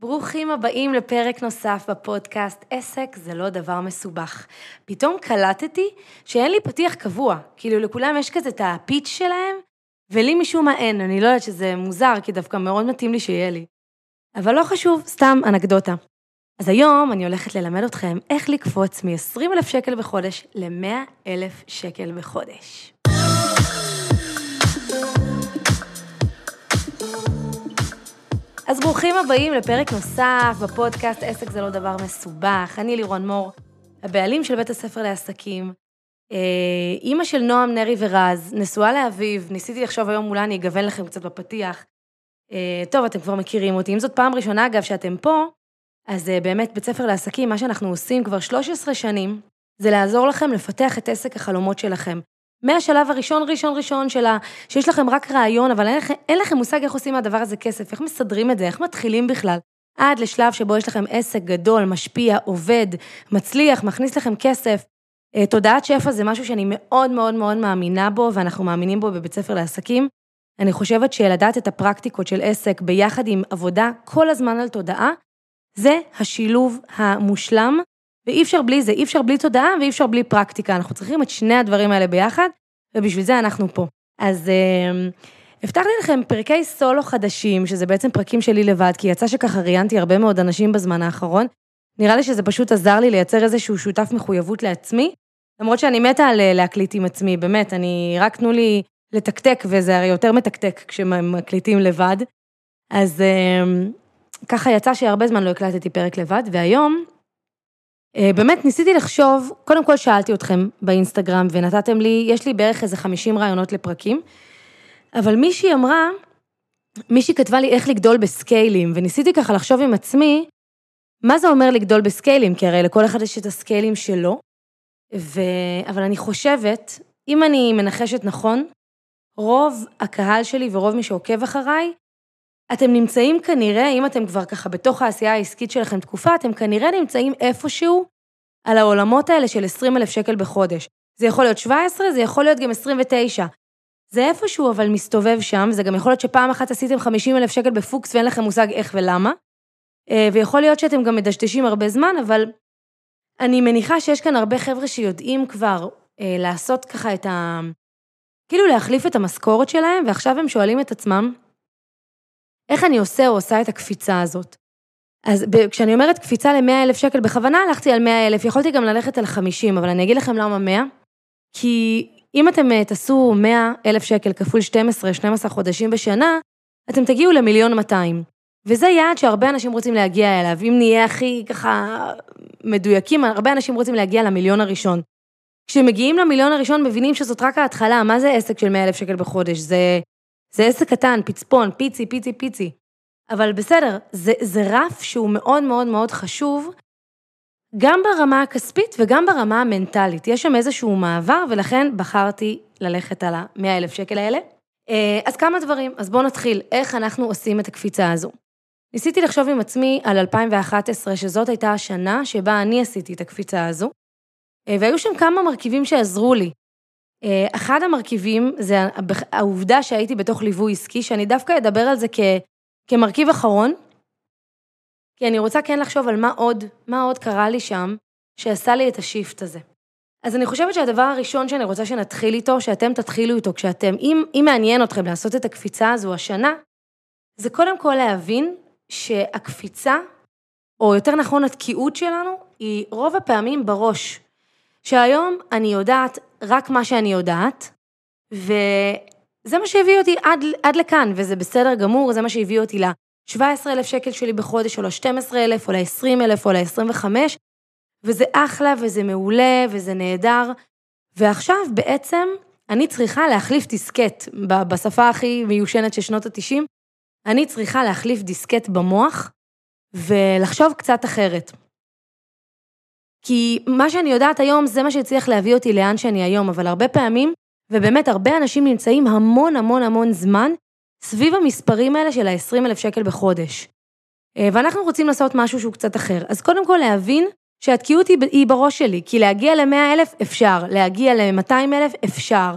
ברוכים הבאים לפרק נוסף בפודקאסט עסק זה לא דבר מסובך. פתאום קלטתי שאין לי פתיח קבוע, כאילו לכולם יש כזה את הפיץ' שלהם, ולי משום מה אין, אני לא יודעת שזה מוזר, כי דווקא מאוד מתאים לי שיהיה לי. אבל לא חשוב, סתם אנקדוטה. אז היום אני הולכת ללמד אתכם איך לקפוץ מ-20,000 שקל בחודש ל-100,000 שקל בחודש. אז ברוכים הבאים לפרק נוסף בפודקאסט עסק זה לא דבר מסובך. אני לירון מור, הבעלים של בית הספר לעסקים, אה, אימא של נועם, נרי ורז, נשואה לאביב, ניסיתי לחשוב היום אולי אני אגוון לכם קצת בפתיח. אה, טוב, אתם כבר מכירים אותי. אם זאת פעם ראשונה, אגב, שאתם פה, אז אה, באמת, בית ספר לעסקים, מה שאנחנו עושים כבר 13 שנים, זה לעזור לכם לפתח את עסק החלומות שלכם. מהשלב הראשון, ראשון, ראשון של ה... שיש לכם רק רעיון, אבל אין לכם, אין לכם מושג איך עושים מהדבר הזה כסף, איך מסדרים את זה, איך מתחילים בכלל. עד לשלב שבו יש לכם עסק גדול, משפיע, עובד, מצליח, מכניס לכם כסף. אה, תודעת שפע זה משהו שאני מאוד מאוד מאוד מאמינה בו, ואנחנו מאמינים בו בבית ספר לעסקים. אני חושבת שלדעת את הפרקטיקות של עסק ביחד עם עבודה כל הזמן על תודעה, זה השילוב המושלם ואי אפשר בלי זה, אי אפשר בלי תודעה ואי אפשר בלי פרקטיקה, אנחנו צריכים את שני הדברים האלה ביחד, ובשביל זה אנחנו פה. אז אה, הבטחתי לכם פרקי סולו חדשים, שזה בעצם פרקים שלי לבד, כי יצא שככה ראיינתי הרבה מאוד אנשים בזמן האחרון. נראה לי שזה פשוט עזר לי לייצר איזשהו שותף מחויבות לעצמי, למרות שאני מתה על אה, להקליט עם עצמי, באמת, אני, רק תנו לי לתקתק, וזה הרי יותר מתקתק כשמקליטים לבד. אז אה, ככה יצא שהרבה זמן לא הקלטתי פרק לבד, והיום באמת ניסיתי לחשוב, קודם כל שאלתי אתכם באינסטגרם ונתתם לי, יש לי בערך איזה 50 רעיונות לפרקים, אבל מישהי אמרה, מישהי כתבה לי איך לגדול בסקיילים, וניסיתי ככה לחשוב עם עצמי, מה זה אומר לגדול בסקיילים? כי הרי לכל אחד יש את הסקיילים שלו, ו... אבל אני חושבת, אם אני מנחשת נכון, רוב הקהל שלי ורוב מי שעוקב אחריי, אתם נמצאים כנראה, אם אתם כבר ככה בתוך העשייה העסקית שלכם תקופה, אתם כנראה נמצאים איפשהו על העולמות האלה של 20 אלף שקל בחודש. זה יכול להיות 17, זה יכול להיות גם 29. זה איפשהו אבל מסתובב שם, זה גם יכול להיות שפעם אחת עשיתם 50 אלף שקל בפוקס ואין לכם מושג איך ולמה. אה, ויכול להיות שאתם גם מדשדשים הרבה זמן, אבל אני מניחה שיש כאן הרבה חבר'ה שיודעים כבר אה, לעשות ככה את ה... כאילו להחליף את המשכורת שלהם, ועכשיו הם שואלים את עצמם, איך אני עושה או עושה את הקפיצה הזאת? אז כשאני אומרת קפיצה ל-100 אלף שקל, בכוונה הלכתי על 100 אלף, יכולתי גם ללכת על 50, אבל אני אגיד לכם למה 100, כי אם אתם אה, תעשו 100 אלף שקל כפול 12, 12 חודשים בשנה, אתם תגיעו למיליון 200. וזה יעד שהרבה אנשים רוצים להגיע אליו. אם נהיה הכי ככה מדויקים, הרבה אנשים רוצים להגיע למיליון הראשון. כשמגיעים למיליון הראשון מבינים שזאת רק ההתחלה, מה זה עסק של 100 אלף שקל בחודש? זה זה עסק קטן, פצפון, פיצי, פיצי, פיצי. אבל בסדר, זה, זה רף שהוא מאוד מאוד מאוד חשוב, גם ברמה הכספית וגם ברמה המנטלית. יש שם איזשהו מעבר, ולכן בחרתי ללכת על ה-100 אלף שקל האלה. אה, אז כמה דברים, אז בואו נתחיל, איך אנחנו עושים את הקפיצה הזו. ניסיתי לחשוב עם עצמי על 2011, שזאת הייתה השנה שבה אני עשיתי את הקפיצה הזו, אה, והיו שם כמה מרכיבים שעזרו לי. אה, אחד המרכיבים זה העובדה שהייתי בתוך ליווי עסקי, שאני דווקא אדבר על זה כ, כמרכיב אחרון, כי אני רוצה כן לחשוב על מה עוד, מה עוד קרה לי שם, שעשה לי את השיפט הזה. אז אני חושבת שהדבר הראשון שאני רוצה שנתחיל איתו, שאתם תתחילו איתו כשאתם, אם, אם מעניין אתכם לעשות את הקפיצה הזו השנה, זה קודם כל להבין שהקפיצה, או יותר נכון התקיעות שלנו, היא רוב הפעמים בראש. שהיום אני יודעת רק מה שאני יודעת, וזה מה שהביא אותי עד, עד לכאן, וזה בסדר גמור, זה מה שהביא אותי ל-17,000 שקל שלי בחודש, או ל-12,000, או ל-20,000, או ל-25, וזה אחלה, וזה מעולה, וזה נהדר. ועכשיו בעצם אני צריכה להחליף דיסקט, בשפה הכי מיושנת של שנות ה-90, אני צריכה להחליף דיסקט במוח ולחשוב קצת אחרת. כי מה שאני יודעת היום זה מה שהצליח להביא אותי לאן שאני היום, אבל הרבה פעמים, ובאמת הרבה אנשים נמצאים המון המון המון זמן סביב המספרים האלה של ה-20 אלף שקל בחודש. אה, ואנחנו רוצים לעשות משהו שהוא קצת אחר. אז קודם כל להבין שהתקיעות היא בראש שלי, כי להגיע ל-100 אלף אפשר, להגיע ל-200 אלף אפשר.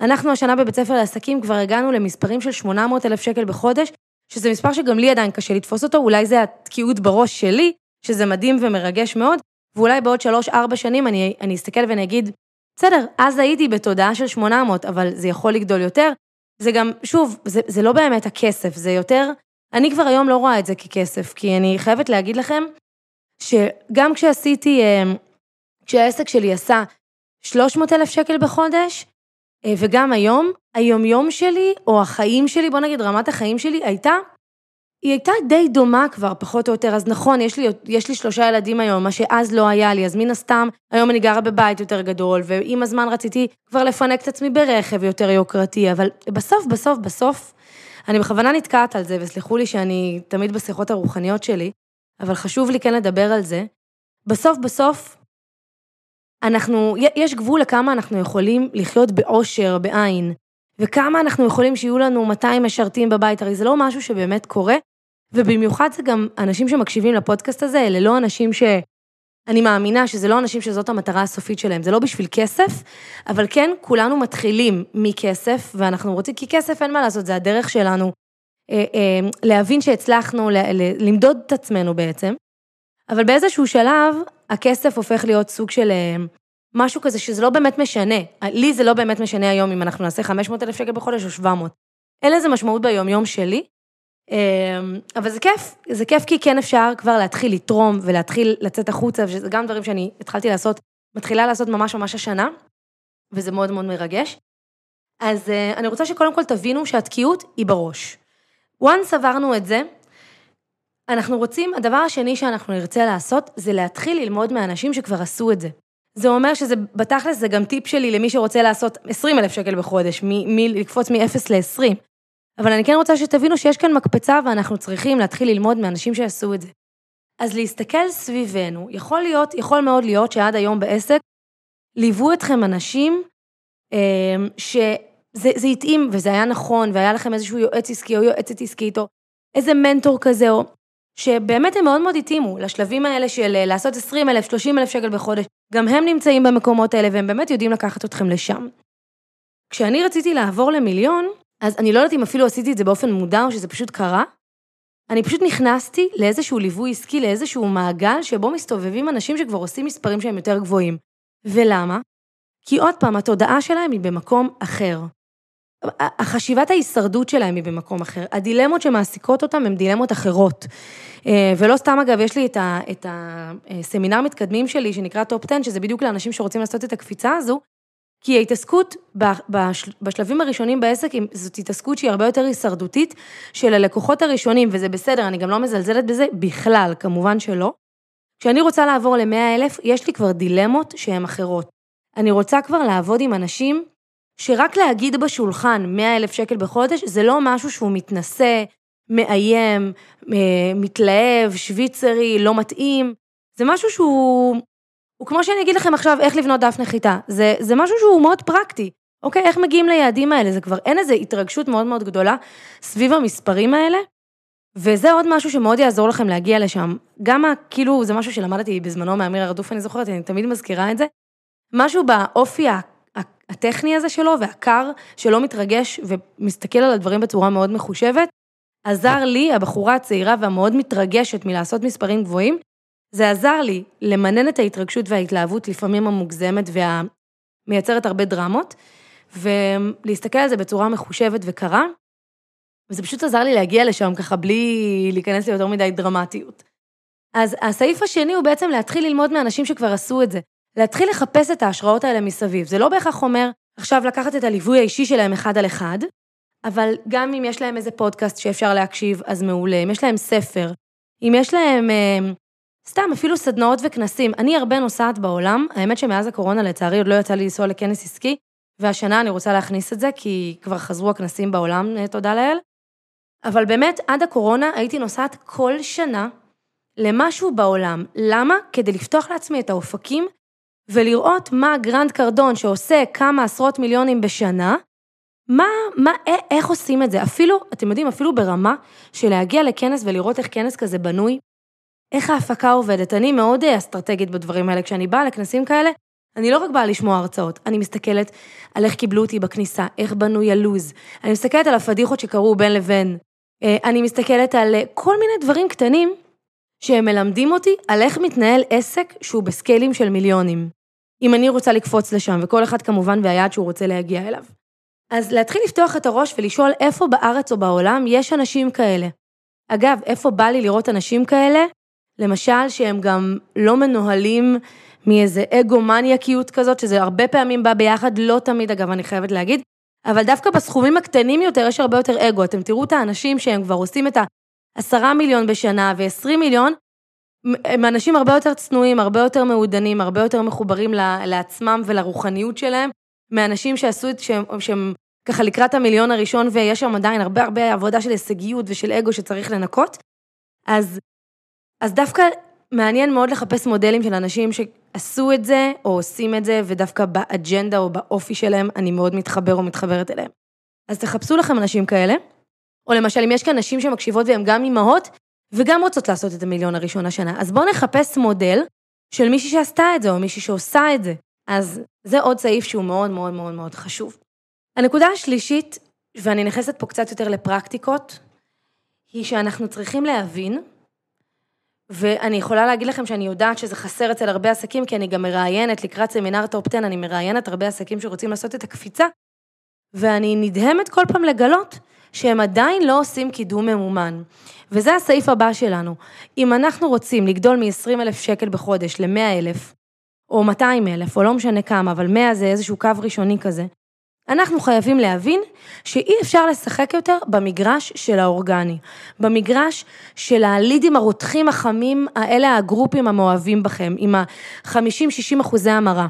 אנחנו השנה בבית ספר לעסקים כבר הגענו למספרים של 800 אלף שקל בחודש, שזה מספר שגם לי עדיין קשה לתפוס אותו, אולי זה התקיעות בראש שלי, שזה מדהים ומרגש מאוד, ואולי בעוד 3-4 שנים אני, אני אסתכל ואני אגיד, בסדר, אז הייתי בתודעה של 800, אבל זה יכול לגדול יותר. זה גם, שוב, זה, זה לא באמת הכסף, זה יותר, אני כבר היום לא רואה את זה ככסף, כי אני חייבת להגיד לכם, שגם כשעשיתי, אה, כשהעסק שלי עשה 300 אלף שקל בחודש, אה, וגם היום, היומיום שלי, או החיים שלי, בוא נגיד רמת החיים שלי, הייתה, היא הייתה די דומה כבר, פחות או יותר. אז נכון, יש לי, יש לי שלושה ילדים היום, מה שאז לא היה לי, אז מן הסתם, היום אני גרה בבית יותר גדול, ועם הזמן רציתי כבר לפנק את עצמי ברכב יותר יוקרתי, אבל בסוף, בסוף, בסוף, אני בכוונה נתקעת על זה, וסלחו לי שאני תמיד בשיחות הרוחניות שלי, אבל חשוב לי כן לדבר על זה. בסוף, בסוף, אנחנו, יש גבול לכמה אנחנו יכולים לחיות באושר, בעין, וכמה אנחנו יכולים שיהיו לנו 200 משרתים בבית, הרי זה לא משהו שבאמת קורה, ובמיוחד זה גם אנשים שמקשיבים לפודקאסט הזה, אלה לא אנשים ש... אני מאמינה שזה לא אנשים שזאת המטרה הסופית שלהם, זה לא בשביל כסף, אבל כן, כולנו מתחילים מכסף, ואנחנו רוצים, כי כסף אין מה לעשות, זה הדרך שלנו אה, אה, להבין שהצלחנו, ל, ל, למדוד את עצמנו בעצם, אבל באיזשהו שלב, הכסף הופך להיות סוג של אה, משהו כזה שזה לא באמת משנה. לי זה לא באמת משנה היום אם אנחנו נעשה 500 אלף שקל בחודש או 700. אין לזה משמעות ביומיום שלי, אבל זה כיף, זה כיף כי כן אפשר כבר להתחיל לתרום ולהתחיל לצאת החוצה, שזה גם דברים שאני התחלתי לעשות, מתחילה לעשות ממש ממש השנה, וזה מאוד מאוד מרגש. אז אה, אני רוצה שקודם כל תבינו שהתקיעות היא בראש. once עברנו את זה, אנחנו רוצים, הדבר השני שאנחנו נרצה לעשות, זה להתחיל ללמוד מאנשים שכבר עשו את זה. זה אומר שזה, בתכלס זה גם טיפ שלי למי שרוצה לעשות 20 אלף שקל בחודש, מלקפוץ מ-0 ל-20. אבל אני כן רוצה שתבינו שיש כאן מקפצה ואנחנו צריכים להתחיל ללמוד מאנשים שעשו את זה. אז להסתכל סביבנו, יכול להיות, יכול מאוד להיות שעד היום בעסק, ליוו אתכם אנשים אה, שזה התאים וזה היה נכון, והיה לכם איזשהו יועץ עסקי או יועצת עסקית, או איזה מנטור כזה, או שבאמת הם מאוד מאוד התאימו לשלבים האלה של אה, לעשות 20 אלף, 30 אלף שקל בחודש. גם הם נמצאים במקומות האלה והם באמת יודעים לקחת אתכם לשם. כשאני רציתי לעבור למיליון, אז אני לא יודעת אם אפילו עשיתי את זה באופן מודע או שזה פשוט קרה. אני פשוט נכנסתי לאיזשהו ליווי עסקי, לאיזשהו מעגל שבו מסתובבים אנשים שכבר עושים מספרים שהם יותר גבוהים. ולמה? כי עוד פעם, התודעה שלהם היא במקום אחר. חשיבת ההישרדות שלהם היא במקום אחר. הדילמות שמעסיקות אותם הן דילמות אחרות. אה, ולא סתם, אגב, יש לי את הסמינר מתקדמים שלי, שנקרא Top 10, שזה בדיוק לאנשים שרוצים לעשות את הקפיצה הזו, כי ההתעסקות בשלבים הראשונים בעסק, זאת התעסקות שהיא הרבה יותר הישרדותית של הלקוחות הראשונים, וזה בסדר, אני גם לא מזלזלת בזה בכלל, כמובן שלא. כשאני רוצה לעבור ל-100 אלף, יש לי כבר דילמות שהן אחרות. אני רוצה כבר לעבוד עם אנשים שרק להגיד בשולחן 100 אלף שקל בחודש, זה לא משהו שהוא מתנשא, מאיים, אה, מתלהב, שוויצרי, לא מתאים. זה משהו שהוא הוא כמו שאני אגיד לכם עכשיו איך לבנות דף נחיתה. זה, זה משהו שהוא מאוד פרקטי. אוקיי, איך מגיעים ליעדים האלה? זה כבר אין איזו התרגשות מאוד מאוד גדולה סביב המספרים האלה, וזה עוד משהו שמאוד יעזור לכם להגיע לשם. גם כאילו, זה משהו שלמדתי בזמנו מאמיר הרדוף, אני זוכרת, אני תמיד מזכירה את זה. משהו באופי הטכני הזה שלו והקר, שלא מתרגש ומסתכל על הדברים בצורה מאוד מחושבת, עזר לי, הבחורה הצעירה והמאוד מתרגשת מלעשות מספרים גבוהים, זה עזר לי למנן את ההתרגשות וההתלהבות, לפעמים המוגזמת והמייצרת הרבה דרמות, ולהסתכל על זה בצורה מחושבת וקרה, וזה פשוט עזר לי להגיע לשם ככה בלי להיכנס ליותר מדי דרמטיות. אז הסעיף השני הוא בעצם להתחיל ללמוד מאנשים שכבר עשו את זה. להתחיל לחפש את ההשראות האלה מסביב. זה לא בהכרח אומר עכשיו לקחת את הליווי האישי שלהם אחד על אחד, אבל גם אם יש להם איזה פודקאסט שאפשר להקשיב, אז מעולה. אם יש להם ספר, אם יש להם אה, סתם, אפילו סדנאות וכנסים. אני הרבה נוסעת בעולם, האמת שמאז הקורונה לצערי עוד לא יצא לי לנסוע לכנס עסקי, והשנה אני רוצה להכניס את זה, כי כבר חזרו הכנסים בעולם, אה, תודה לאל. אבל באמת, עד הקורונה הייתי נוסעת כל שנה למשהו בעולם. למה? כדי לפתוח לעצמי את האופקים ולראות מה גרנט קרדון שעושה כמה עשרות מיליונים בשנה, מה, מה, איך עושים את זה? אפילו, אתם יודעים, אפילו ברמה של להגיע לכנס ולראות איך כנס כזה בנוי, איך ההפקה עובדת. אני מאוד אה, אסטרטגית בדברים האלה. כשאני באה לכנסים כאלה, אני לא רק באה לשמוע הרצאות, אני מסתכלת על איך קיבלו אותי בכניסה, איך בנוי הלוז. אני מסתכלת על הפדיחות שקרו בין לבין אה, אני מסתכלת על כל מיני דברים קטנים שהם מלמדים אותי על איך מתנהל עסק שהוא בסקיילים של מיליונים. אם אני רוצה לקפוץ לשם, וכל אחד כמובן והיעד שהוא רוצה להגיע אליו. אז להתחיל לפתוח את הראש ולשאול איפה בארץ או בעולם יש אנשים כאלה. אגב, איפה בא לי לראות אנשים כאלה? למשל, שהם גם לא מנוהלים מאיזה אגו מניאקיות כזאת, שזה הרבה פעמים בא ביחד, לא תמיד, אגב, אני חייבת להגיד, אבל דווקא בסכומים הקטנים יותר יש הרבה יותר אגו. אתם תראו את האנשים שהם כבר עושים את ה-10 מיליון בשנה ו-20 מיליון, הם אנשים הרבה יותר צנועים, הרבה יותר מעודנים, הרבה יותר מחוברים לעצמם ולרוחניות שלהם, מאנשים שעשו את, שהם, שהם ככה לקראת המיליון הראשון, ויש שם עדיין הרבה הרבה עבודה של הישגיות ושל אגו שצריך לנקות. אז, אז דווקא מעניין מאוד לחפש מודלים של אנשים שעשו את זה, או עושים את זה, ודווקא באג'נדה או באופי שלהם, אני מאוד מתחבר או מתחברת אליהם. אז תחפשו לכם אנשים כאלה, או למשל, אם יש כאן נשים שמקשיבות והן גם אימהות, וגם רוצות לעשות את המיליון הראשון השנה, אז בואו נחפש מודל של מישהי שעשתה את זה, או מישהי שעושה את זה. אז זה עוד סעיף שהוא מאוד מאוד מאוד מאוד חשוב. הנקודה השלישית, ואני נכנסת פה קצת יותר לפרקטיקות, היא שאנחנו צריכים להבין, ואני יכולה להגיד לכם שאני יודעת שזה חסר אצל הרבה עסקים, כי אני גם מראיינת לקראת סמינר Top 10, אני מראיינת הרבה עסקים שרוצים לעשות את הקפיצה, ואני נדהמת כל פעם לגלות שהם עדיין לא עושים קידום ממומן. וזה הסעיף הבא שלנו. אם אנחנו רוצים לגדול מ-20 אלף שקל בחודש ל-100 אלף, או 200 אלף, או לא משנה כמה, אבל 100 זה איזשהו קו ראשוני כזה, אנחנו חייבים להבין שאי אפשר לשחק יותר במגרש של האורגני, במגרש של הלידים הרותחים החמים, האלה הגרופים המאוהבים בכם, עם ה-50-60 אחוזי המרה.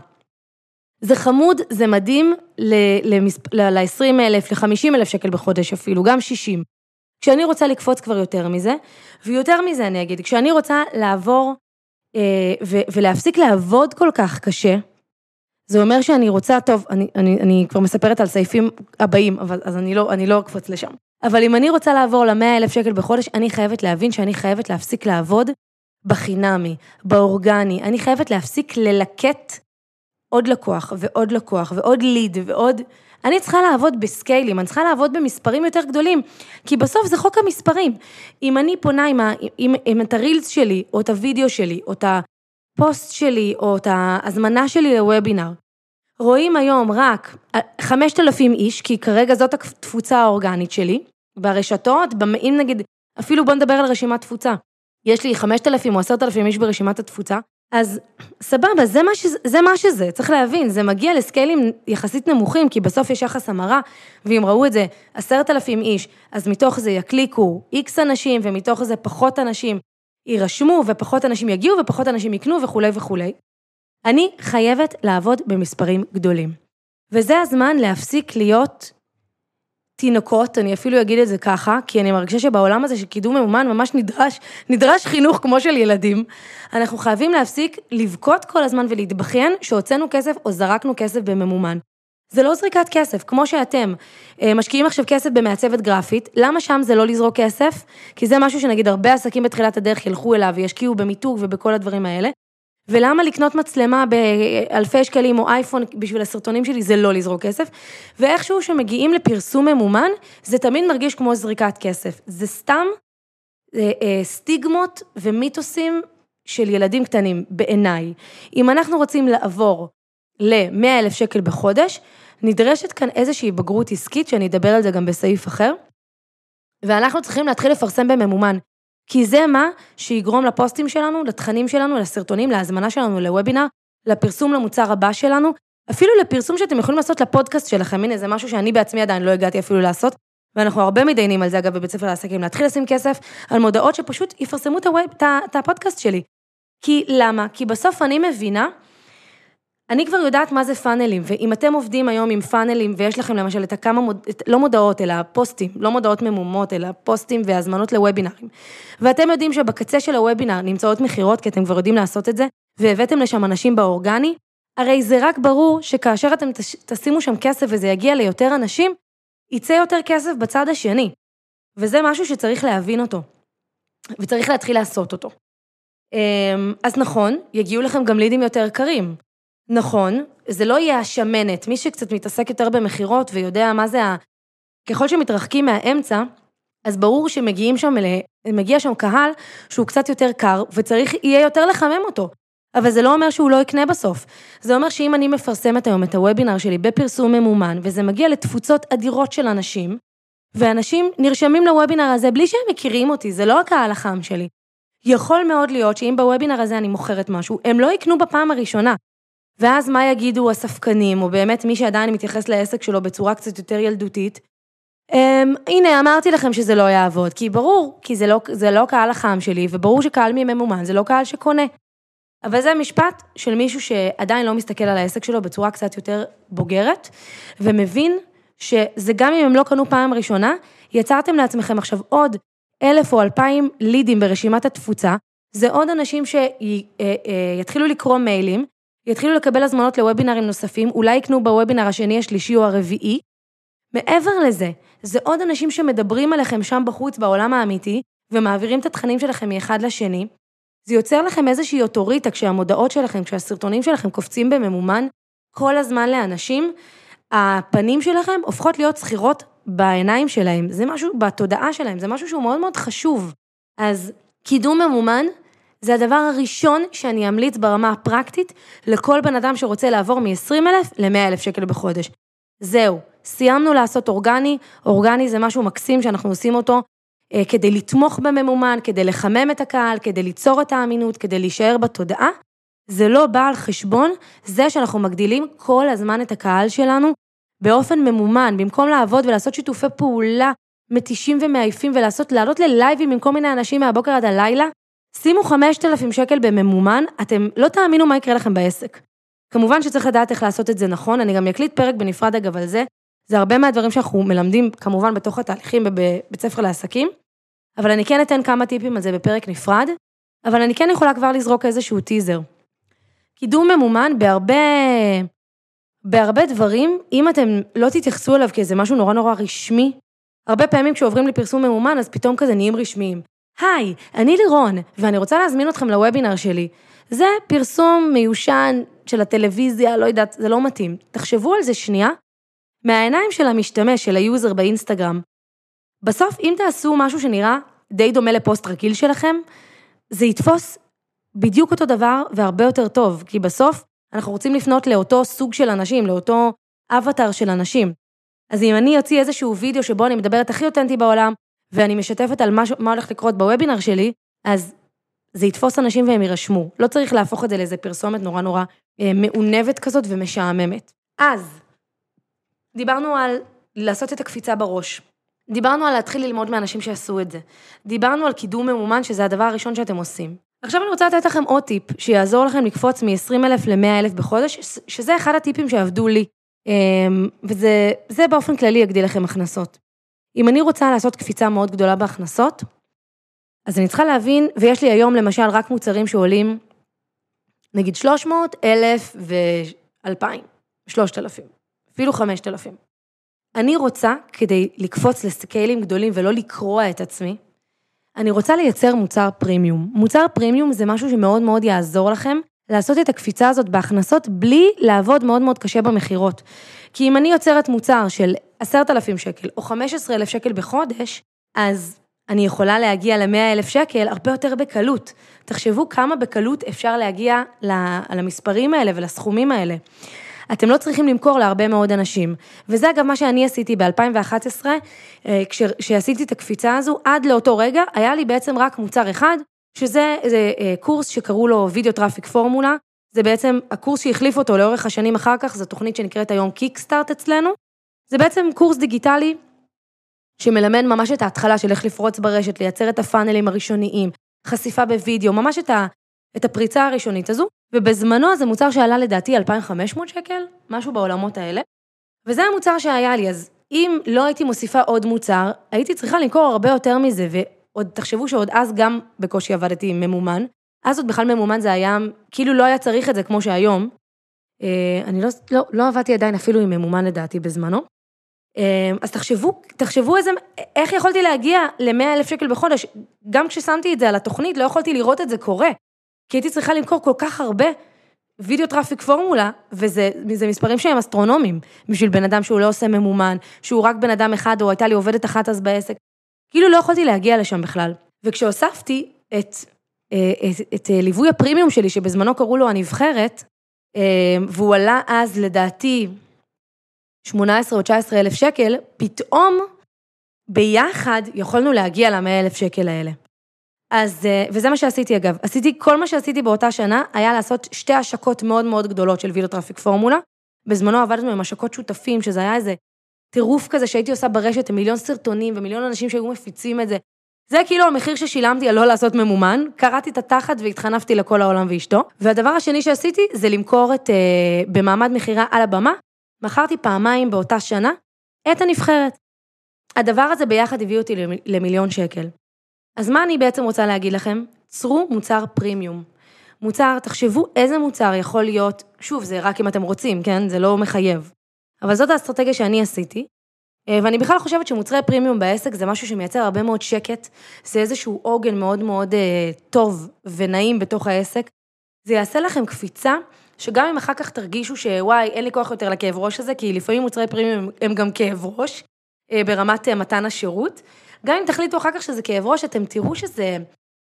זה חמוד, זה מדהים ל-20 אלף, ל-50 אלף שקל בחודש אפילו, גם 60. כשאני רוצה לקפוץ כבר יותר מזה, ויותר מזה אני אגיד, כשאני רוצה לעבור אה, ולהפסיק לעבוד כל כך קשה, זה אומר שאני רוצה, טוב, אני, אני, אני כבר מספרת על סעיפים הבאים, אבל, אז אני לא, אני לא אקפוץ לשם. אבל אם אני רוצה לעבור ל-100 אלף שקל בחודש, אני חייבת להבין שאני חייבת להפסיק לעבוד בחינמי, באורגני. אני חייבת להפסיק ללקט עוד לקוח ועוד לקוח ועוד ליד ועוד... אני צריכה לעבוד בסקיילים, אני צריכה לעבוד במספרים יותר גדולים, כי בסוף זה חוק המספרים. אם אני פונה עם, ה, עם, עם את הרילס שלי, או את הוידאו שלי, או את הפוסט שלי, או את ההזמנה שלי לוובינר, רואים היום רק 5,000 איש, כי כרגע זאת התפוצה האורגנית שלי, ברשתות, אם נגיד, אפילו בוא נדבר על רשימת תפוצה. יש לי 5,000 או 10,000 איש ברשימת התפוצה, אז סבבה, זה מה, שזה, זה מה שזה, צריך להבין, זה מגיע לסקיילים יחסית נמוכים, כי בסוף יש יחס המרה, ואם ראו את זה עשרת אלפים איש, אז מתוך זה יקליקו איקס אנשים, ומתוך זה פחות אנשים יירשמו, ופחות אנשים יגיעו, ופחות אנשים יקנו, וכולי וכולי. אני חייבת לעבוד במספרים גדולים. וזה הזמן להפסיק להיות תינוקות, אני אפילו אגיד את זה ככה, כי אני מרגישה שבעולם הזה של קידום ממומן ממש נדרש, נדרש חינוך כמו של ילדים. אנחנו חייבים להפסיק לבכות כל הזמן ולהתבכיין שהוצאנו כסף או זרקנו כסף בממומן. זה לא זריקת כסף, כמו שאתם אה, משקיעים עכשיו כסף במעצבת גרפית, למה שם זה לא לזרוק כסף? כי זה משהו שנגיד הרבה עסקים בתחילת הדרך ילכו אליו וישקיעו במיתוג ובכל הדברים האלה. ולמה לקנות מצלמה באלפי שקלים או אייפון בשביל הסרטונים שלי זה לא לזרוק כסף, ואיכשהו שמגיעים לפרסום ממומן, זה תמיד מרגיש כמו זריקת כסף. זה סתם זה, אה, סטיגמות ומיתוסים של ילדים קטנים, בעיניי. אם אנחנו רוצים לעבור ל-100 אלף שקל בחודש, נדרשת כאן איזושהי בגרות עסקית, שאני אדבר על זה גם בסעיף אחר, ואנחנו צריכים להתחיל לפרסם בממומן. כי זה מה שיגרום לפוסטים שלנו, לתכנים שלנו, לסרטונים, להזמנה שלנו לוובינר, לפרסום למוצר הבא שלנו, אפילו לפרסום שאתם יכולים לעשות לפודקאסט שלכם, הנה זה משהו שאני בעצמי עדיין לא הגעתי אפילו לעשות, ואנחנו הרבה מתדיינים על זה אגב בבית ספר לעסקים, להתחיל לשים כסף על מודעות שפשוט יפרסמו את הפודקאסט שלי. כי למה? כי בסוף אני מבינה אני כבר יודעת מה זה פאנלים, ואם אתם עובדים היום עם פאנלים ויש לכם למשל את הכמה, מוד... לא מודעות, אלא פוסטים, לא מודעות ממומות, אלא פוסטים והזמנות לוובינרים, ואתם יודעים שבקצה של הוובינר נמצאות מכירות, כי אתם כבר יודעים לעשות את זה, והבאתם לשם אנשים באורגני, הרי זה רק ברור שכאשר אתם תשימו שם כסף וזה יגיע ליותר אנשים, יצא יותר כסף בצד השני. וזה משהו שצריך להבין אותו, וצריך להתחיל לעשות אותו. אמ, אז נכון, יגיעו לכם גם לידים יותר קרים. נכון, זה לא יהיה השמנת, מי שקצת מתעסק יותר במכירות ויודע מה זה ה... ככל שמתרחקים מהאמצע, אז ברור שמגיעים שם, מגיע שם קהל שהוא קצת יותר קר, וצריך יהיה יותר לחמם אותו. אבל זה לא אומר שהוא לא יקנה בסוף. זה אומר שאם אני מפרסמת היום את הוובינר שלי בפרסום ממומן, וזה מגיע לתפוצות אדירות של אנשים, ואנשים נרשמים לוובינר הזה בלי שהם מכירים אותי, זה לא הקהל החם שלי. יכול מאוד להיות שאם בוובינר הזה אני מוכרת משהו, הם לא יקנו בפעם הראשונה. ואז מה יגידו הספקנים, או באמת מי שעדיין מתייחס לעסק שלו בצורה קצת יותר ילדותית? Um, הנה, אמרתי לכם שזה לא יעבוד, כי ברור, כי זה לא, זה לא קהל החם שלי, וברור שקהל מממומן זה לא קהל שקונה. אבל זה משפט של מישהו שעדיין לא מסתכל על העסק שלו בצורה קצת יותר בוגרת, ומבין שזה גם אם הם לא קנו פעם ראשונה, יצרתם לעצמכם עכשיו עוד אלף או אלפיים לידים ברשימת התפוצה, זה עוד אנשים שיתחילו לקרוא מיילים, יתחילו לקבל הזמנות לוובינרים נוספים, אולי יקנו בוובינר השני, השלישי או הרביעי. מעבר לזה, זה עוד אנשים שמדברים עליכם שם בחוץ בעולם האמיתי, ומעבירים את התכנים שלכם מאחד לשני. זה יוצר לכם איזושהי אוטוריטה כשהמודעות שלכם, כשהסרטונים שלכם קופצים בממומן כל הזמן לאנשים, הפנים שלכם הופכות להיות שכירות בעיניים שלהם, זה משהו בתודעה שלהם, זה משהו שהוא מאוד מאוד חשוב. אז קידום ממומן זה הדבר הראשון שאני אמליץ ברמה הפרקטית לכל בן אדם שרוצה לעבור מ-20,000 ל-100,000 שקל בחודש. זהו, סיימנו לעשות אורגני, אורגני זה משהו מקסים שאנחנו עושים אותו אה, כדי לתמוך בממומן, כדי לחמם את הקהל, כדי ליצור את האמינות, כדי להישאר בתודעה. זה לא בא על חשבון זה שאנחנו מגדילים כל הזמן את הקהל שלנו באופן ממומן, במקום לעבוד ולעשות שיתופי פעולה מתישים ומעייפים ולעשות, לעלות ללייבים עם כל מיני אנשים מהבוקר עד הלילה, שימו 5,000 שקל בממומן, אתם לא תאמינו מה יקרה לכם בעסק. כמובן שצריך לדעת איך לעשות את זה נכון, אני גם אקליט פרק בנפרד אגב על זה, זה הרבה מהדברים שאנחנו מלמדים כמובן בתוך התהליכים בבית ספר לעסקים, אבל אני כן אתן כמה טיפים על זה בפרק נפרד, אבל אני כן יכולה כבר לזרוק איזשהו teaser. קידום ממומן בהרבה בהרבה דברים, אם אתם לא תתייחסו אליו כאיזה משהו נורא נורא רשמי, הרבה פעמים כשעוברים לפרסום ממומן, אז פתאום כזה נהיים רשמיים. היי, אני לירון, ואני רוצה להזמין אתכם לוובינר שלי. זה פרסום מיושן של הטלוויזיה, לא יודעת, זה לא מתאים. תחשבו על זה שנייה, מהעיניים של המשתמש, של ה user באינסטגרם. בסוף, אם תעשו משהו שנראה די דומה לפוסט רגיל שלכם, זה יתפוס בדיוק אותו דבר והרבה יותר טוב, כי בסוף אנחנו רוצים לפנות לאותו סוג של אנשים, לאותו אבטאר של אנשים. אז אם אני אוציא איזשהו וידאו שבו אני מדברת הכי אותנטי בעולם, ואני משתפת על מה, מה הולך לקרות בוובינר שלי, אז זה יתפוס אנשים והם יירשמו. לא צריך להפוך את זה לאיזה פרסומת נורא נורא אה, מעונבת כזאת ומשעממת. אז, דיברנו על לעשות את הקפיצה בראש. דיברנו על להתחיל ללמוד מאנשים שעשו את זה. דיברנו על קידום ממומן, שזה הדבר הראשון שאתם עושים. עכשיו אני רוצה לתת לכם עוד טיפ, שיעזור לכם לקפוץ מ-20,000 ל-100,000 בחודש, שזה אחד הטיפים שעבדו לי, אמ, וזה באופן כללי יגדיל לכם הכנסות. אם אני רוצה לעשות קפיצה מאוד גדולה בהכנסות, אז אני צריכה להבין, ויש לי היום למשל רק מוצרים שעולים, נגיד 300, 1,000 ו-2,000, 3,000, אפילו 5,000. אני רוצה, כדי לקפוץ לסקיילים גדולים ולא לקרוע את עצמי, אני רוצה לייצר מוצר פרימיום. מוצר פרימיום זה משהו שמאוד מאוד יעזור לכם לעשות את הקפיצה הזאת בהכנסות בלי לעבוד מאוד מאוד קשה במכירות. כי אם אני יוצרת מוצר של 10,000 שקל או 15,000 שקל בחודש, אז אני יכולה להגיע ל-100,000 שקל הרבה יותר בקלות. תחשבו כמה בקלות אפשר להגיע למספרים האלה ולסכומים האלה. אתם לא צריכים למכור להרבה מאוד אנשים. וזה אגב מה שאני עשיתי ב-2011, אה, כשעשיתי את הקפיצה הזו, עד לאותו רגע היה לי בעצם רק מוצר אחד, שזה איזה אה, קורס שקראו לו video traffic formula. זה בעצם הקורס שהחליף אותו לאורך השנים אחר כך, זו תוכנית שנקראת היום קיקסטארט אצלנו. זה בעצם קורס דיגיטלי שמלמד ממש את ההתחלה של איך לפרוץ ברשת, לייצר את הפאנלים הראשוניים, חשיפה בווידאו, ממש את, ה, את הפריצה הראשונית הזו. ובזמנו זה מוצר שעלה לדעתי 2,500 שקל, משהו בעולמות האלה. וזה המוצר שהיה לי, אז אם לא הייתי מוסיפה עוד מוצר, הייתי צריכה למכור הרבה יותר מזה, ועוד תחשבו שעוד אז גם בקושי עבדתי עם ממומן. אז עוד בכלל ממומן זה היה, כאילו לא היה צריך את זה כמו שהיום. אה, אני לא, לא, לא עבדתי עדיין אפילו עם ממומן לדעתי בזמנו. אה, אז תחשבו, תחשבו איזה, איך יכולתי להגיע ל-100 אלף שקל בחודש. גם כששמתי את זה על התוכנית, לא יכולתי לראות את זה קורה. כי הייתי צריכה למכור כל כך הרבה video traffic formula, וזה מספרים שהם אסטרונומיים, בשביל בן אדם שהוא לא עושה ממומן, שהוא רק בן אדם אחד, או הייתה לי עובדת אחת אז בעסק. כאילו לא יכולתי להגיע לשם בכלל. וכשהוספתי את, אה, את, את, את ליווי הפרימיום שלי, שבזמנו קראו לו הנבחרת, והוא עלה אז לדעתי 18 או 19 אלף שקל, פתאום ביחד יכולנו להגיע ל-100 אלף שקל האלה. אז, אה, וזה מה שעשיתי אגב. עשיתי, כל מה שעשיתי באותה שנה היה לעשות שתי השקות מאוד מאוד גדולות של video traffic formula. בזמנו עבדנו עם השקות שותפים, שזה היה איזה טירוף כזה שהייתי עושה ברשת עם מיליון סרטונים ומיליון אנשים שהיו מפיצים את זה. זה כאילו המחיר ששילמתי על לא לעשות ממומן, קרעתי את התחת והתחנפתי לכל העולם ואשתו. והדבר השני שעשיתי זה למכור את, אה, במעמד מכירה על הבמה, מכרתי פעמיים באותה שנה את הנבחרת. הדבר הזה ביחד הביא אותי למיליון שקל. אז מה אני בעצם רוצה להגיד לכם? צרו מוצר פרימיום. מוצר, תחשבו איזה מוצר יכול להיות, שוב, זה רק אם אתם רוצים, כן? זה לא מחייב. אבל זאת האסטרטגיה שאני עשיתי, אה, ואני בכלל חושבת שמוצרי פרימיום בעסק זה משהו שמייצר הרבה מאוד שקט, זה איזשהו עוגן מאוד מאוד אה, טוב ונעים בתוך העסק. זה יעשה לכם קפיצה, שגם אם אחר כך תרגישו שוואי, אין לי כוח יותר לכאב ראש הזה, כי לפעמים מוצרי פרימיום הם גם כאב ראש, אה, ברמת אה, מתן השירות, גם אם תחליטו אחר כך שזה כאב ראש, אתם תראו שזה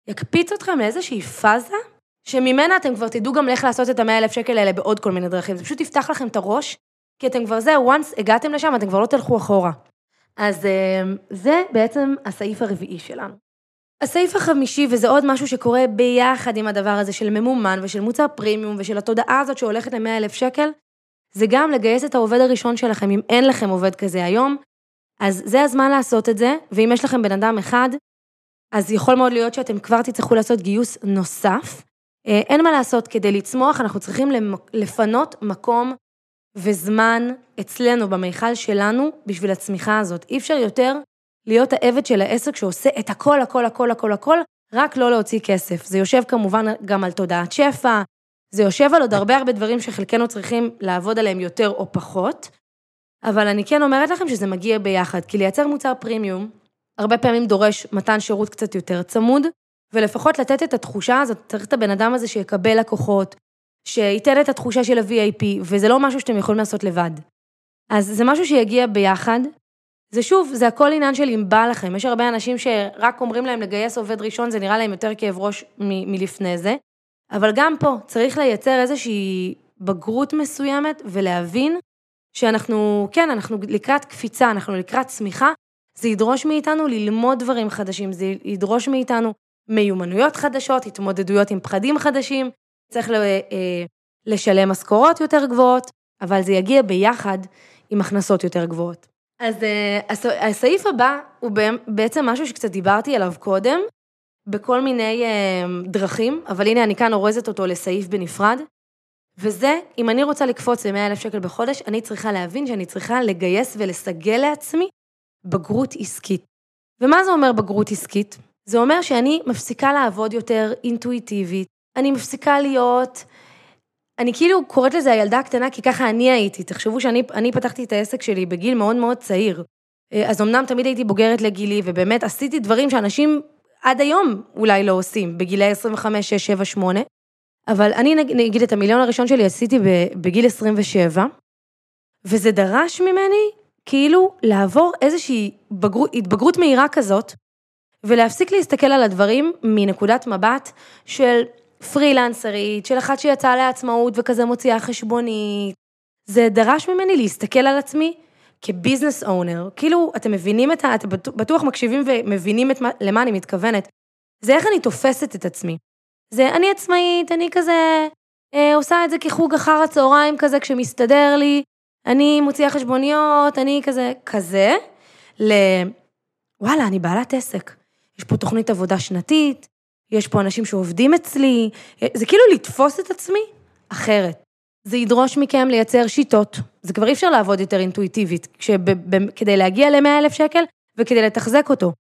יקפיץ אתכם לאיזושהי פאזה, שממנה אתם כבר תדעו גם איך לעשות את המאה אלף שקל האלה בעוד כל מיני דרכים. זה פשוט יפתח לכם את הראש, כי אתם כבר זהו, once הגעתם לשם, אתם כבר לא תלכו אחורה. אז אה, זה בעצם הסעיף הרביעי שלנו. הסעיף החמישי, וזה עוד משהו שקורה ביחד עם הדבר הזה של ממומן ושל מוצר פרימיום ושל התודעה הזאת שהולכת ל-100 אלף שקל, זה גם לגייס את העובד הראשון שלכם, אם אין לכם עובד כזה היום, אז זה הזמן לעשות את זה, ואם יש לכם בן אדם אחד, אז יכול מאוד להיות שאתם כבר תצטרכו לעשות גיוס נוסף. אה, אין מה לעשות, כדי לצמוח אנחנו צריכים לפנות מקום וזמן אצלנו, במיכל שלנו, בשביל הצמיחה הזאת. אי אפשר יותר להיות העבד של העסק שעושה את הכל, הכל, הכל, הכל, הכל, רק לא להוציא כסף. זה יושב כמובן גם על תודעת שפע, זה יושב על עוד הרבה הרבה דברים שחלקנו צריכים לעבוד עליהם יותר או פחות. אבל אני כן אומרת לכם שזה מגיע ביחד, כי לייצר מוצר פרימיום, הרבה פעמים דורש מתן שירות קצת יותר צמוד, ולפחות לתת את התחושה הזאת, צריך את הבן אדם הזה שיקבל לקוחות, שייתן את התחושה של ה-VIP, וזה לא משהו שאתם יכולים לעשות לבד. אז זה משהו שיגיע ביחד. זה שוב, זה הכל עניין של אם בא לכם. יש הרבה אנשים שרק אומרים להם לגייס עובד ראשון, זה נראה להם יותר כאב ראש מ- מלפני זה. אבל גם פה צריך לייצר איזושהי בגרות מסוימת ולהבין שאנחנו, כן, אנחנו לקראת קפיצה, אנחנו לקראת צמיחה, זה ידרוש מאיתנו ללמוד דברים חדשים, זה ידרוש מאיתנו מיומנויות חדשות, התמודדויות עם פחדים חדשים, צריך אה, לשלם משכורות יותר גבוהות, אבל זה יגיע ביחד עם הכנסות יותר גבוהות. אז אה, הסעיף הבא הוא בעצם משהו שקצת דיברתי עליו קודם, בכל מיני אה, דרכים, אבל הנה אני כאן אורזת אותו לסעיף בנפרד. וזה, אם אני רוצה לקפוץ ל-100,000 שקל בחודש, אני צריכה להבין שאני צריכה לגייס ולסגל לעצמי בגרות עסקית. ומה זה אומר בגרות עסקית? זה אומר שאני מפסיקה לעבוד יותר אינטואיטיבית, אני מפסיקה להיות, אני כאילו קוראת לזה הילדה הקטנה, כי ככה אני הייתי. תחשבו שאני פתחתי את העסק שלי בגיל מאוד מאוד צעיר. אה, אז אמנם תמיד הייתי בוגרת לגילי, ובאמת עשיתי דברים שאנשים עד היום אולי לא עושים, בגילי 25, 6, 7, 8. אבל אני נגיד את המיליון הראשון שלי עשיתי בגיל 27, וזה דרש ממני כאילו לעבור איזושהי בגרות, התבגרות מהירה כזאת, ולהפסיק להסתכל על הדברים מנקודת מבט של פרילנסרית, של אחת שיצאה לעצמאות וכזה מוציאה חשבונית. זה דרש ממני להסתכל על עצמי כביזנס אונר. כאילו, אתם מבינים את ה... אתם בטוח מקשיבים ומבינים את מה, למה אני מתכוונת. זה איך אני תופסת את עצמי. זה אני עצמאית, אני כזה אה, עושה את זה כחוג אחר הצהריים כזה כשמסתדר לי, אני מוציאה חשבוניות, אני כזה, כזה, ל... וואלה, אני בעלת עסק. יש פה תוכנית עבודה שנתית, יש פה אנשים שעובדים אצלי, זה כאילו לתפוס את עצמי אחרת. זה ידרוש מכם לייצר שיטות, זה כבר אי אפשר לעבוד יותר אינטואיטיבית, כדי להגיע ל-100 אלף שקל וכדי לתחזק אותו.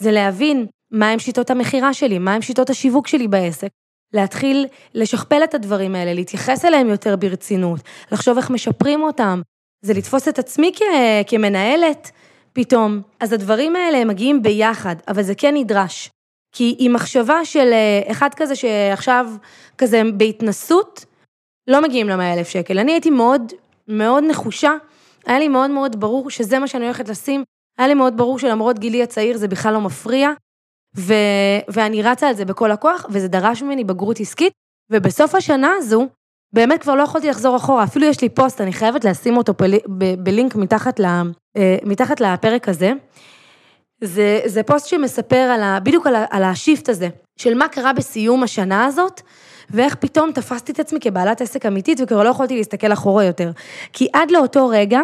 זה להבין מהם שיטות המכירה שלי, מהם שיטות השיווק שלי בעסק. להתחיל לשכפל את הדברים האלה, להתייחס אליהם יותר ברצינות, לחשוב איך משפרים אותם. זה לתפוס את עצמי כ- כמנהלת פתאום. אז הדברים האלה הם מגיעים ביחד, אבל זה כן נדרש. כי עם מחשבה של אה, אחד כזה שעכשיו כזה בהתנסות, לא מגיעים למאה אלף שקל. אני הייתי מאוד מאוד נחושה, היה לי מאוד מאוד ברור שזה מה שאני הולכת לשים. היה לי מאוד ברור שלמרות גילי הצעיר זה בכלל לא מפריע, ו... ואני רצה על זה בכל הכוח, וזה דרש ממני בגרות עסקית, ובסוף השנה הזו, באמת כבר לא יכולתי לחזור אחורה, אפילו יש לי פוסט, אני חייבת לשים אותו ב... ב... בלינק מתחת, ל... אה, מתחת לפרק הזה. זה, זה פוסט שמספר על ה... בדיוק על, ה... על ה shift הזה, של מה קרה בסיום השנה הזאת, ואיך פתאום תפסתי את עצמי כבעלת עסק אמיתית, וכבר לא יכולתי להסתכל אחורה יותר. כי עד לאותו רגע,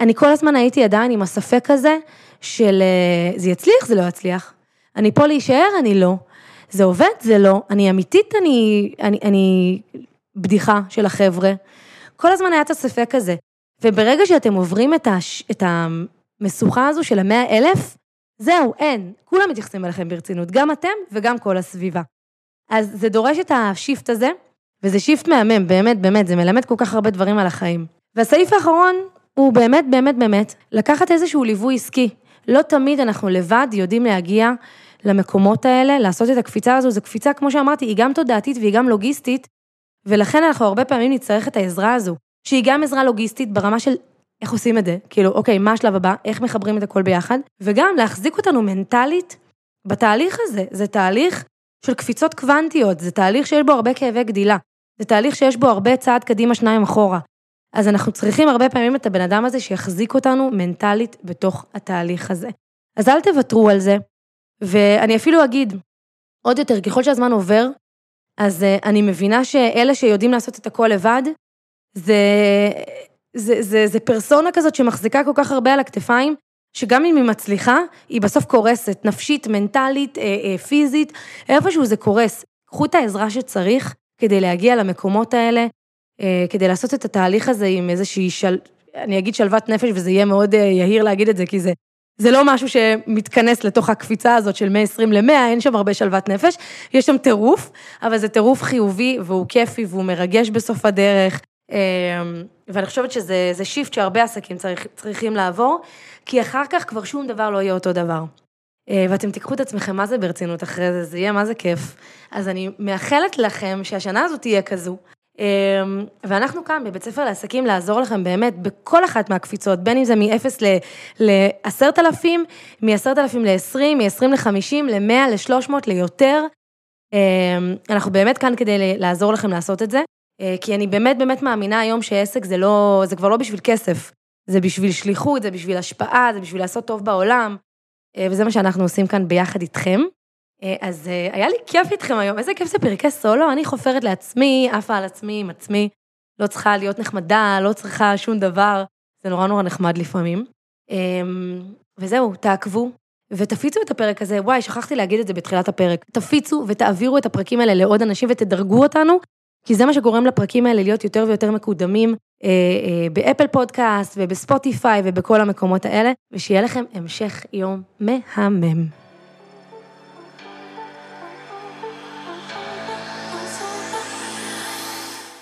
אני כל הזמן הייתי עדיין עם הספק הזה של אה, זה יצליח, זה לא יצליח. אני פה להישאר, אני לא. זה עובד, זה לא. אני אמיתית, אני, אני, אני בדיחה של החבר'ה. כל הזמן היה את הספק הזה. וברגע שאתם עוברים את, הש, את המשוכה הזו של המאה אלף, זהו, אין. כולם מתייחסים אליכם ברצינות, גם אתם וגם כל הסביבה. אז זה דורש את ה shift הזה, וזה shift מהמם, באמת, באמת, זה מלמד כל כך הרבה דברים על החיים. והסעיף האחרון הוא באמת, באמת, באמת, לקחת איזשהו ליווי עסקי. לא תמיד אנחנו לבד יודעים להגיע למקומות האלה, לעשות את הקפיצה הזו, זו קפיצה, כמו שאמרתי, היא גם תודעתית והיא גם לוגיסטית, ולכן אנחנו הרבה פעמים נצטרך את העזרה הזו, שהיא גם עזרה לוגיסטית ברמה של איך עושים את זה, כאילו, אוקיי, מה השלב הבא, איך מחברים את הכל ביחד, וגם להחזיק אותנו מנטלית בתהליך הזה, זה תהליך של קפיצות קוונטיות, זה תהליך שיש בו הרבה כאבי גדילה, זה תהליך שיש בו הרבה צעד קדימה, שניים אחורה. אז אנחנו צריכים הרבה פעמים את הבן אדם הזה שיחזיק אותנו מנטלית בתוך התהליך הזה. אז אל תוותרו על זה, ואני אפילו אגיד עוד יותר, ככל שהזמן עובר, אז אה, אני מבינה שאלה שיודעים לעשות את הכל לבד, זה, זה, זה, זה פרסונה כזאת שמחזיקה כל כך הרבה על הכתפיים, שגם אם היא מצליחה, היא בסוף קורסת, נפשית, מנטלית, אה, אה, פיזית, איפשהו זה קורס. קחו את העזרה שצריך כדי להגיע למקומות האלה, אה, כדי לעשות את התהליך הזה עם איזושהי של... אני אגיד שלוות נפש, וזה יהיה מאוד אה, יהיר להגיד את זה, כי זה, זה לא משהו שמתכנס לתוך הקפיצה הזאת של 120 ל-100, אין שם הרבה שלוות נפש, יש שם טירוף, אבל זה טירוף חיובי, והוא כיפי, והוא מרגש בסוף הדרך. אה, ואני חושבת שזה שיפט שהרבה עסקים צריך, צריכים לעבור, כי אחר כך כבר שום דבר לא יהיה אותו דבר. ואתם תיקחו את עצמכם מה זה ברצינות אחרי זה, זה יהיה מה זה כיף. אז אני מאחלת לכם שהשנה הזאת תהיה כזו, אמ, ואנחנו כאן בבית ספר לעסקים לעזור לכם באמת בכל אחת מהקפיצות, בין אם זה מ-0 ל-10,000, מ-10,000 ל-20, מ-20 ל-50, ל-100, ל-300, ליותר. אמ, אנחנו באמת כאן כדי לעזור לכם לעשות את זה, אה, כי אני באמת באמת מאמינה היום שעסק זה לא, זה כבר לא בשביל כסף, זה בשביל שליחות, זה בשביל השפעה, זה בשביל לעשות טוב בעולם, אה, וזה מה שאנחנו עושים כאן ביחד איתכם. אה, אז אה, היה לי כיף איתכם היום, איזה כיף זה פרקי סולו, אני חופרת לעצמי, עפה על עצמי עם עצמי, לא צריכה להיות נחמדה, לא צריכה שום דבר, זה נורא נורא נחמד לפעמים. אמ, וזהו, תעקבו ותפיצו את הפרק הזה, וואי, שכחתי להגיד את זה בתחילת הפרק. תפיצו ותעבירו את הפרקים האלה לעוד אנשים ותדרגו אותנו, כי זה מה שגורם לפרקים האלה להיות יותר ויותר מקודמים אה, אה, באפל פודקאסט ובספוטיפיי ובכל המקומות האלה, ושיהיה לכם המשך יום מהמם.